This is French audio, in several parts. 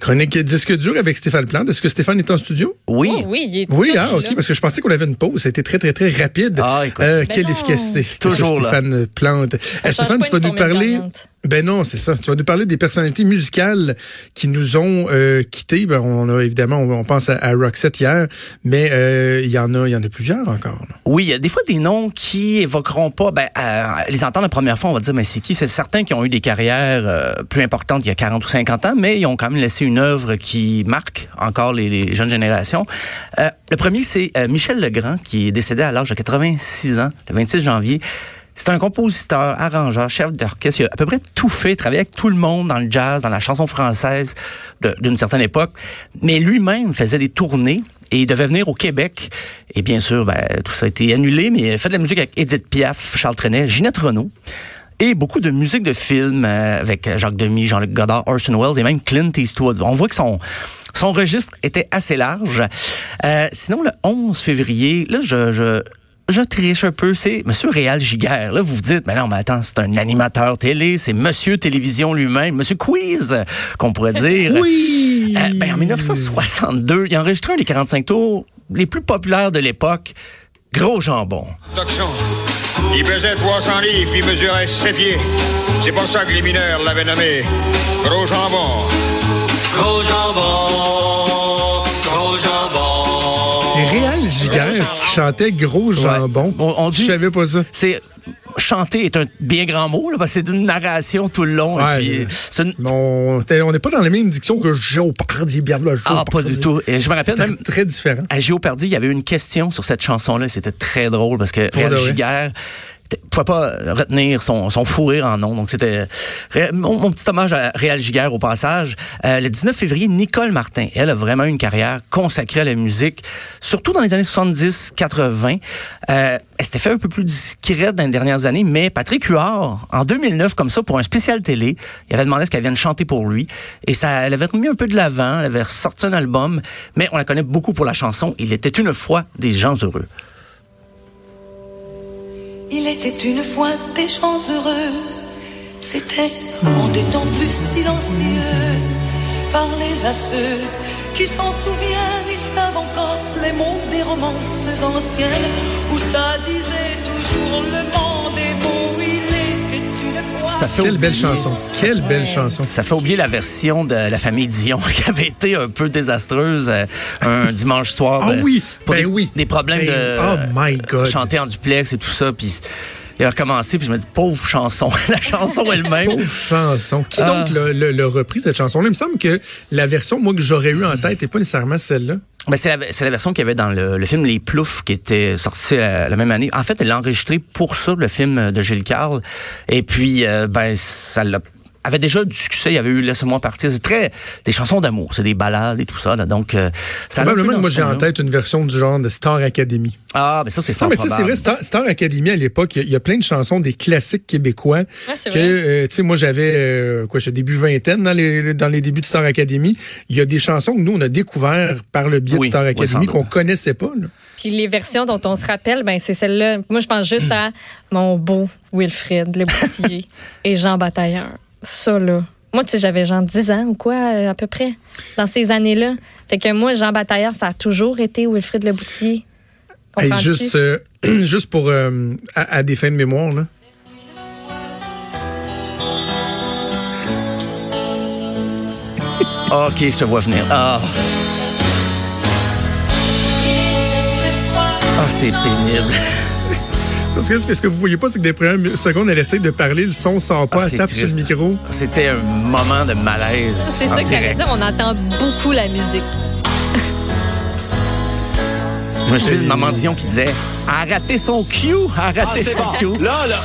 chronique disque dur avec Stéphane Plante. Est-ce que Stéphane est en studio? Oui. Oh, oui, il est Oui, ah, là. ok, parce que je pensais qu'on avait une pause. Ça a été très, très, très rapide. Ah, écoute. Euh, Ben quelle non. efficacité. Toujours là. Stéphane Plante. Stéphane, tu vas nous parler. gagnante. Ben non, c'est ça. Tu vas nous parler des personnalités musicales qui nous ont euh, quittés. Ben, on a évidemment, on, pense à, Roxette hier, mais euh, il y en a, il y en a plusieurs encore. là. Oui, il y a des fois des noms qui évoqueront pas, ben, euh, les entendre la première fois, on va dire, mais c'est qui? C'est certains qui ont eu des carrières euh, plus importantes il y a 40 ou 50 ans, mais ils ont quand même laissé une œuvre qui marque encore les, les jeunes générations. Euh, le premier, c'est Michel Legrand, qui est décédé à l'âge de 86 ans, le 26 janvier. C'est un compositeur, arrangeur, chef d'orchestre. Il a à peu près tout fait, travaillé avec tout le monde dans le jazz, dans la chanson française d'une certaine époque. Mais lui-même faisait des tournées et il devait venir au Québec. Et bien sûr, ben, tout ça a été annulé, mais il a fait de la musique avec Edith Piaf, Charles Trenet, Ginette Renault. Et beaucoup de musique de film euh, avec Jacques Demy, Jean-Luc Godard, Orson Welles et même Clint Eastwood. On voit que son, son registre était assez large. Euh, sinon, le 11 février, là, je, je, je triche un peu, c'est Monsieur Réal Giguère. Là, vous vous dites, mais non, mais attends, c'est un animateur télé, c'est Monsieur Télévision lui-même, Monsieur Quiz, qu'on pourrait dire. Oui! Euh, ben, en 1962, il a enregistré un des 45 tours les plus populaires de l'époque, Gros Jambon. Toxon. Il pesait 300 livres, il mesurait 7 pieds. C'est pour ça que les mineurs l'avaient nommé Gros Jambon. Gros jambon, gros jambon. C'est Réal Giguère qui chantait Gros Jambon. On- on dit- Je savais pas ça. C'est chanter est un bien grand mot là, parce que c'est une narration tout le long. et Ouais, puis, une- on n'est pas dans la même diction que Géopardy, bien là, Ah, pas du tout. Et je me rappelle Très, même très différent. à Géopardy, il y avait une question sur cette chanson-là. C'était très drôle parce que Réal. Giguère pouvait pas retenir son, son fou rire en nom. Donc, c'était mon, petit hommage à Réal Giguère au passage. Euh, le 19 février, Nicole Martin, elle a vraiment une carrière consacrée à la musique, surtout dans les années 70-80. Euh, elle s'était fait un peu plus discrète dans les dernières années, mais Patrick Huard, en 2009, comme ça, pour un spécial télé, il avait demandé à ce qu'elle vienne chanter pour lui. Et ça, elle avait remis un peu de l'avant, elle avait ressorti un album, mais on la connaît beaucoup pour la chanson Il était une fois des gens heureux. Il était une fois des gens heureux. C'était en des temps plus silencieux. Parlez à ceux qui s'en souviennent, ils savent encore les mots des romances anciennes où ça disait toujours le monde Ça fait Quelle belle oublier- chanson. Quelle belle chanson. Ça fait oublier la version de la famille Dion qui avait été un peu désastreuse euh, un dimanche soir. Ah euh, oui, pour ben des, oui. des problèmes Ben, de oh my God. chanter en duplex et tout ça. Puis il a recommencé, puis je me dis pauvre chanson, la chanson elle-même. Pauvre chanson. Qui Ah. donc l'a- l'a l'a repris, cette chanson-là? Il me semble que la version, moi, que j'aurais eu en tête n'est pas nécessairement celle-là. Ben, c'est la, version qu'il y avait dans le, film Les Ploufs qui était sorti la même année. En fait, elle l'a enregistré pour ça, le film de Gilles Carle. Et puis, euh, ben, ça l'a avait déjà du succès, il y avait eu Laisse-moi partir. C'est très des chansons d'amour, c'est des ballades et tout ça. Là. Donc, euh, ça Probablement que moi, j'ai en tête une version du genre de Star Academy. Ah, ben ça, c'est fort Non, mais tu sais, c'est vrai, Star, Star Academy, à l'époque, il y a- il y, a plein de chansons, des classiques québécois. c'est que, vrai. euh, tu sais, moi, j'avais, euh, quoi, j'ai début vingtaine dans les, dans les débuts de Star Academy. Il y a des chansons que nous, on a découvert par le biais Oui, de Star oui, Academy sans qu'on connaissait pas. là. Puis les versions dont on se rappelle, ben c'est celle-là. Moi, je pense juste à mon beau Wilfred Le Boutillier et Jean Batailleur. Ça, là. Moi, tu sais, j'avais genre 10 ans ou quoi, euh, à peu près, dans ces années-là. Fait que moi, Jean Batailleur, ça a toujours été Wilfred Le Boutillier. Hey, juste, euh, juste pour, euh, à, à des fins de mémoire, là. OK, je te vois venir. Ah. Ah, c'est pénible. Parce que ce que, ce que vous voyez pas, c'est que des premières secondes, elle essaie de parler, le son sort pas, Ah, elle tape sur le micro. C'était un moment de malaise. C'est ça que j'allais dire. On entend beaucoup la musique. Je me suis de Maman Dion qui disait a raté son cue, a raté Ah, son bon. cue. Là, là.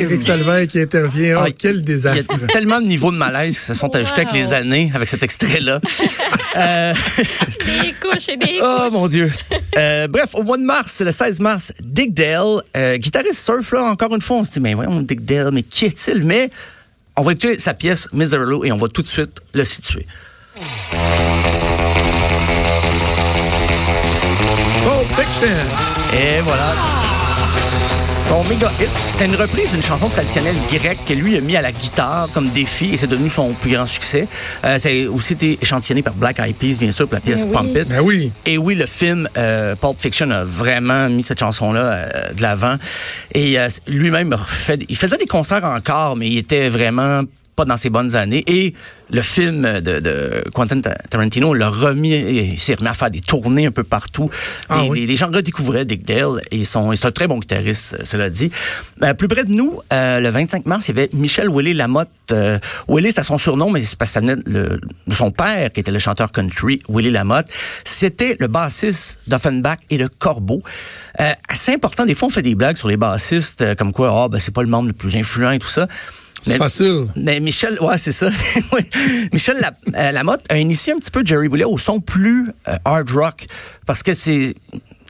Éric Salvaire qui intervient. Oh, Ah, quel Il y désastre. a tellement de niveaux de malaise qui se sont ajoutés avec les années avec cet extrait-là. Euh, Des couches et des oh mon Dieu. Euh, bref, au mois de mars, le 16 mars, Dick Dale, euh, guitariste surf, là, encore une fois, on se dit, mais voyons, Dick Dale, mais qui est-il? Mais on va écouter sa pièce Miserlou et on va tout de suite le situer. Pulp Fiction. Et voilà. Son méga hit, c'était une reprise d'une chanson traditionnelle grecque que lui a mis à la guitare comme défi et c'est devenu son plus grand succès. Euh, c'est aussi été échantillonné par Black Eyed Peas, bien sûr, pour la pièce oui. Pump It. Ben oui. Et oui, le film euh, Pulp Fiction a vraiment mis cette chanson-là euh, de l'avant. Et euh, lui-même, a fait- il faisait des concerts encore, mais il était vraiment pas dans ses bonnes années. Et le film de, de Quentin Ta- Tarantino l'a remis, s'est remis à faire des tournées un peu partout. Ah Et oui. les, les gens redécouvraient Dick Dale et son- c'est un très bon guitariste, euh, cela dit. Euh, plus près de nous, euh, le 25 mars, il y avait Michel Willy Lamotte. Euh, Willy, c'était son surnom, mais c'est parce que ça venait de, le- de son père, qui était le chanteur country, Willy Lamotte. C'était le bassiste d'Offenbach et le Corbeau. Euh, assez important, des fois, on fait des blagues sur les bassistes, comme quoi, ah, ben, c'est pas le membre le plus influent et tout ça. C'est facile. mais Michel, ouais, c'est ça. Michel La- euh, Lamotte a initié un petit peu Jerry Boulet au son plus euh, hard rock parce que c'est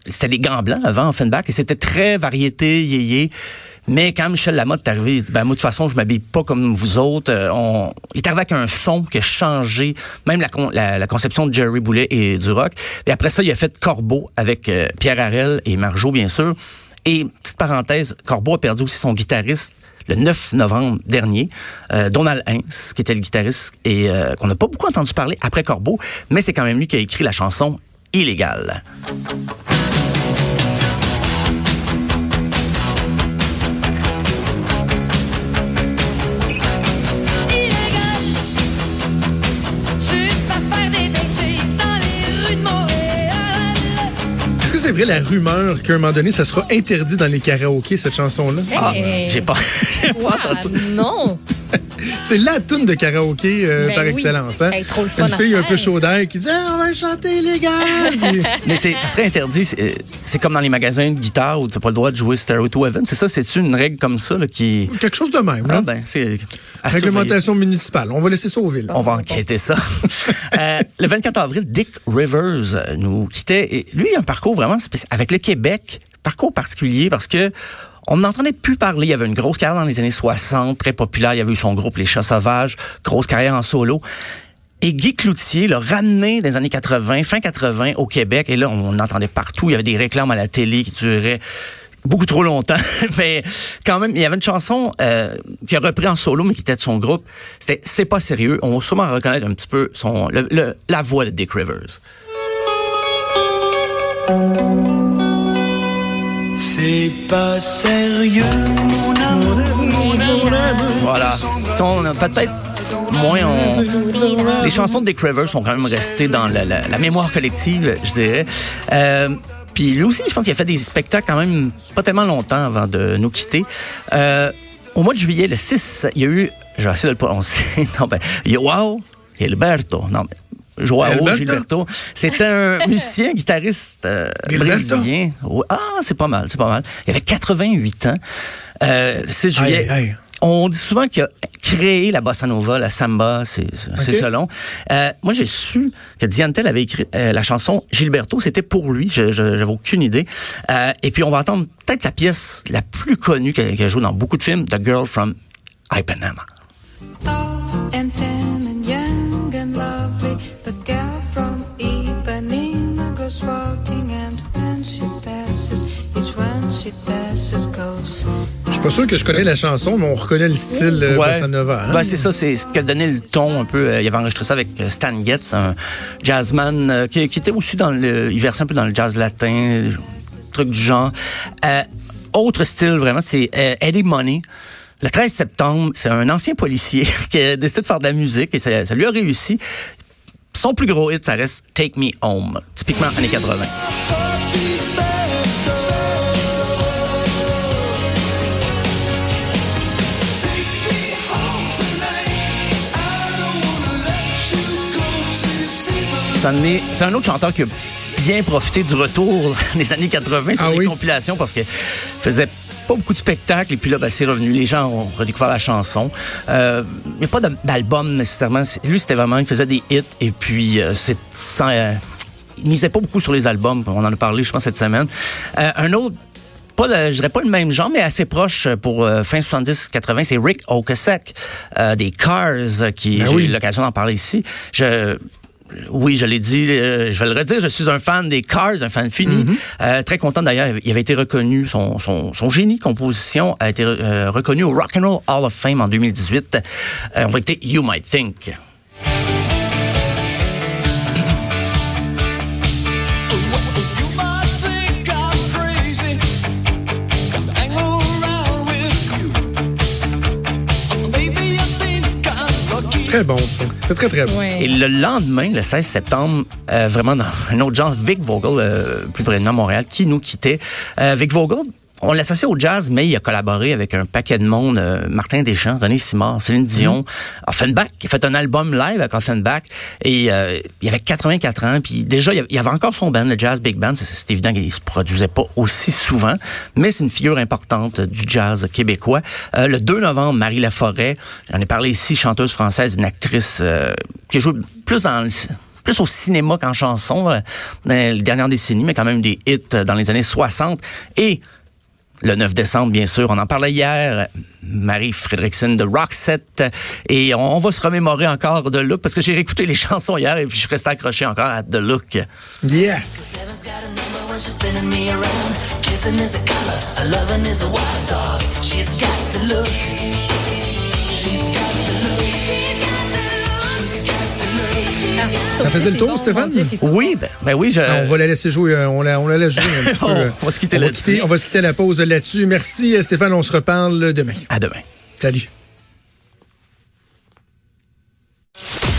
c'était des gants blancs avant Offenbach et c'était très variété yéyé. Mais quand Michel Lamotte est arrivé, il dit, ben moi de toute façon, je m'habille pas comme vous autres. Euh, on... Il est arrivé avec un son qui a changé, même la, con- la, la conception de Jerry Boulet et du rock. Et après ça, il a fait Corbeau avec Pierre Harel et Marjo, bien sûr. Et petite parenthèse, Corbeau a perdu aussi son guitariste le 9 novembre dernier, euh, Donald Hines, qui était le guitariste et euh, qu'on n'a pas beaucoup entendu parler après Corbeau, mais c'est quand même lui qui a écrit la chanson Illégale. Vrai la rumeur qu'à un moment donné, ça sera interdit dans les karaokés, cette chanson-là? Ah, Hey. j'ai pas, j'ai pas Ah, entendu. non! C'est la toune de karaoké euh, Ben par oui. excellence. Hein? Hey, trop le fun Une fille un peu chaudaire qui dit Ah, on va chanter illégal. Puis- Mais c'est, ça serait interdit. C'est, euh, c'est comme dans les magasins de guitare où tu n'as pas le droit de jouer Stereo to Heaven. C'est ça, c'est une règle comme ça là, qui. Quelque chose de même. Ah ben, c'est à surveiller. Réglementation municipale. On va laisser ça aux villes. On va enquêter ça. Euh, le 24 avril, Dick Rivers nous quittait. Et lui, il a un parcours vraiment spécial. Avec le Québec, parcours particulier parce que on n'entendait plus parler. Il y avait une grosse carrière dans les années 60, très populaire. Il y avait eu son groupe Les Chats Sauvages, grosse carrière en solo. Et Guy Cloutier l'a ramené dans les années 80, fin 80 au Québec. Et là, on entendait partout. Il y avait des réclames à la télé qui duraient beaucoup trop longtemps. mais quand même, il y avait une chanson euh, qu'il a repris en solo, mais qui était de son groupe. C'était C'est pas sérieux. On va sûrement reconnaître un petit peu la voix de Dick Rivers. C'est pas sérieux, mon amour, mon amour. Voilà. Ça, on a peut-être moins on... Les chansons de Dick Rivers sont quand même restées dans la, la- la mémoire collective, je dirais. Euh, puis lui aussi, je pense qu'il a fait des spectacles quand même pas tellement longtemps avant de nous quitter. Euh, au mois de juillet, le 6, il y a eu, je vais essayer de le prononcer, non, ben, Joao Gilberto. Non, mais Joao Gilberto? C'est un musicien, guitariste euh, brésilien. Ah, c'est pas mal, c'est pas mal. Il avait 88 ans. Euh, le 6 juillet. Aïe, aïe. On dit souvent qu'il a créé la bossa nova, la samba, c'est c'est Ok. selon. Euh, moi, j'ai su que Diantel avait écrit euh, la chanson Gilberto, c'était pour lui, j'avais aucune idée. Euh, et puis, on va entendre peut-être sa pièce la plus connue qu'elle qu'elle joue dans beaucoup de films, The Girl from Ipanema. Pas sûr que je connais la chanson, mais on reconnaît le style euh, bossa nova. hein? Ben, c'est ça, c'est ce qui a donné le ton un peu. Euh, il avait enregistré ça avec euh, Stan Getz, un jazzman qui, qui était aussi dans le, il versait un peu dans le jazz latin, truc du genre. Euh, autre style vraiment, c'est euh, Eddie Money. Le 13 septembre, c'est un ancien policier qui a décidé de faire de la musique et ça, ça lui a réussi. Son plus gros hit, ça reste Take Me Home, typiquement années 80. C'est un autre chanteur qui a bien profité du retour des années 80 sur Ah les oui? compilations parce que faisait pas beaucoup de spectacles et puis là, ben, c'est revenu. Les gens ont redécouvert la chanson. Euh, Il n'y a pas d'album nécessairement. Lui, c'était vraiment, il faisait des hits et puis euh, c'est sans, euh, il misait pas beaucoup sur les albums. On en a parlé, je pense, cette semaine. Euh, un autre pas le- je dirais pas le même genre, mais assez proche pour euh, fin 70-80, c'est Rick Ocasek euh, des Cars, qui Ben j'ai oui. eu l'occasion d'en parler ici. Je oui, je l'ai dit, euh, je vais le redire, je suis un fan des Cars, un fan fini. Euh, très content d'ailleurs, il avait été reconnu, son, son, son génie de composition a été euh, reconnu au Rock and Roll Hall of Fame en 2018. Euh, on va écouter You Might Think. Très bon, ça. C'est très, très bon. Ouais. Et le lendemain, le 16 septembre, euh, vraiment dans un autre genre, Vic Vogel, euh, plus près de Montréal, qui nous quittait. Euh, Vic Vogel, on l'associe au jazz, mais il a collaboré avec un paquet de monde, euh, Martin Deschamps, René Simard, Céline Dion, Offenbach, qui a fait un album live avec Offenbach, et euh, il avait 84 ans, puis déjà, il y avait- encore son band, le Jazz Big Band, c'est- évident qu'il se produisait pas aussi souvent, mais c'est une figure importante du jazz québécois. Euh, le 2 novembre, Marie Laforêt, j'en ai parlé ici, chanteuse française, une actrice euh, qui joue plus dans le plus au cinéma qu'en chanson euh, dans les dernières décennies, mais quand même des hits euh, dans les années 60. Et le 9 décembre, bien sûr, on en parlait hier, Marie Fredrickson de Roxette. Et on, on va se remémorer encore de Look, parce que j'ai réécouté les chansons hier et puis je suis resté accroché encore à The Look. Yes! Seven's Ça faisait le tour, bon, Stéphane? Dieu, Oui, ben, ben oui, je... Ah, on va la laisser jouer, euh, on la, on la laisse jouer un petit peu. On euh. va se quitter on va là-dessus. quitter- On va se quitter la pause là-dessus. Merci euh, Stéphane, on se reparle demain. À demain. Salut.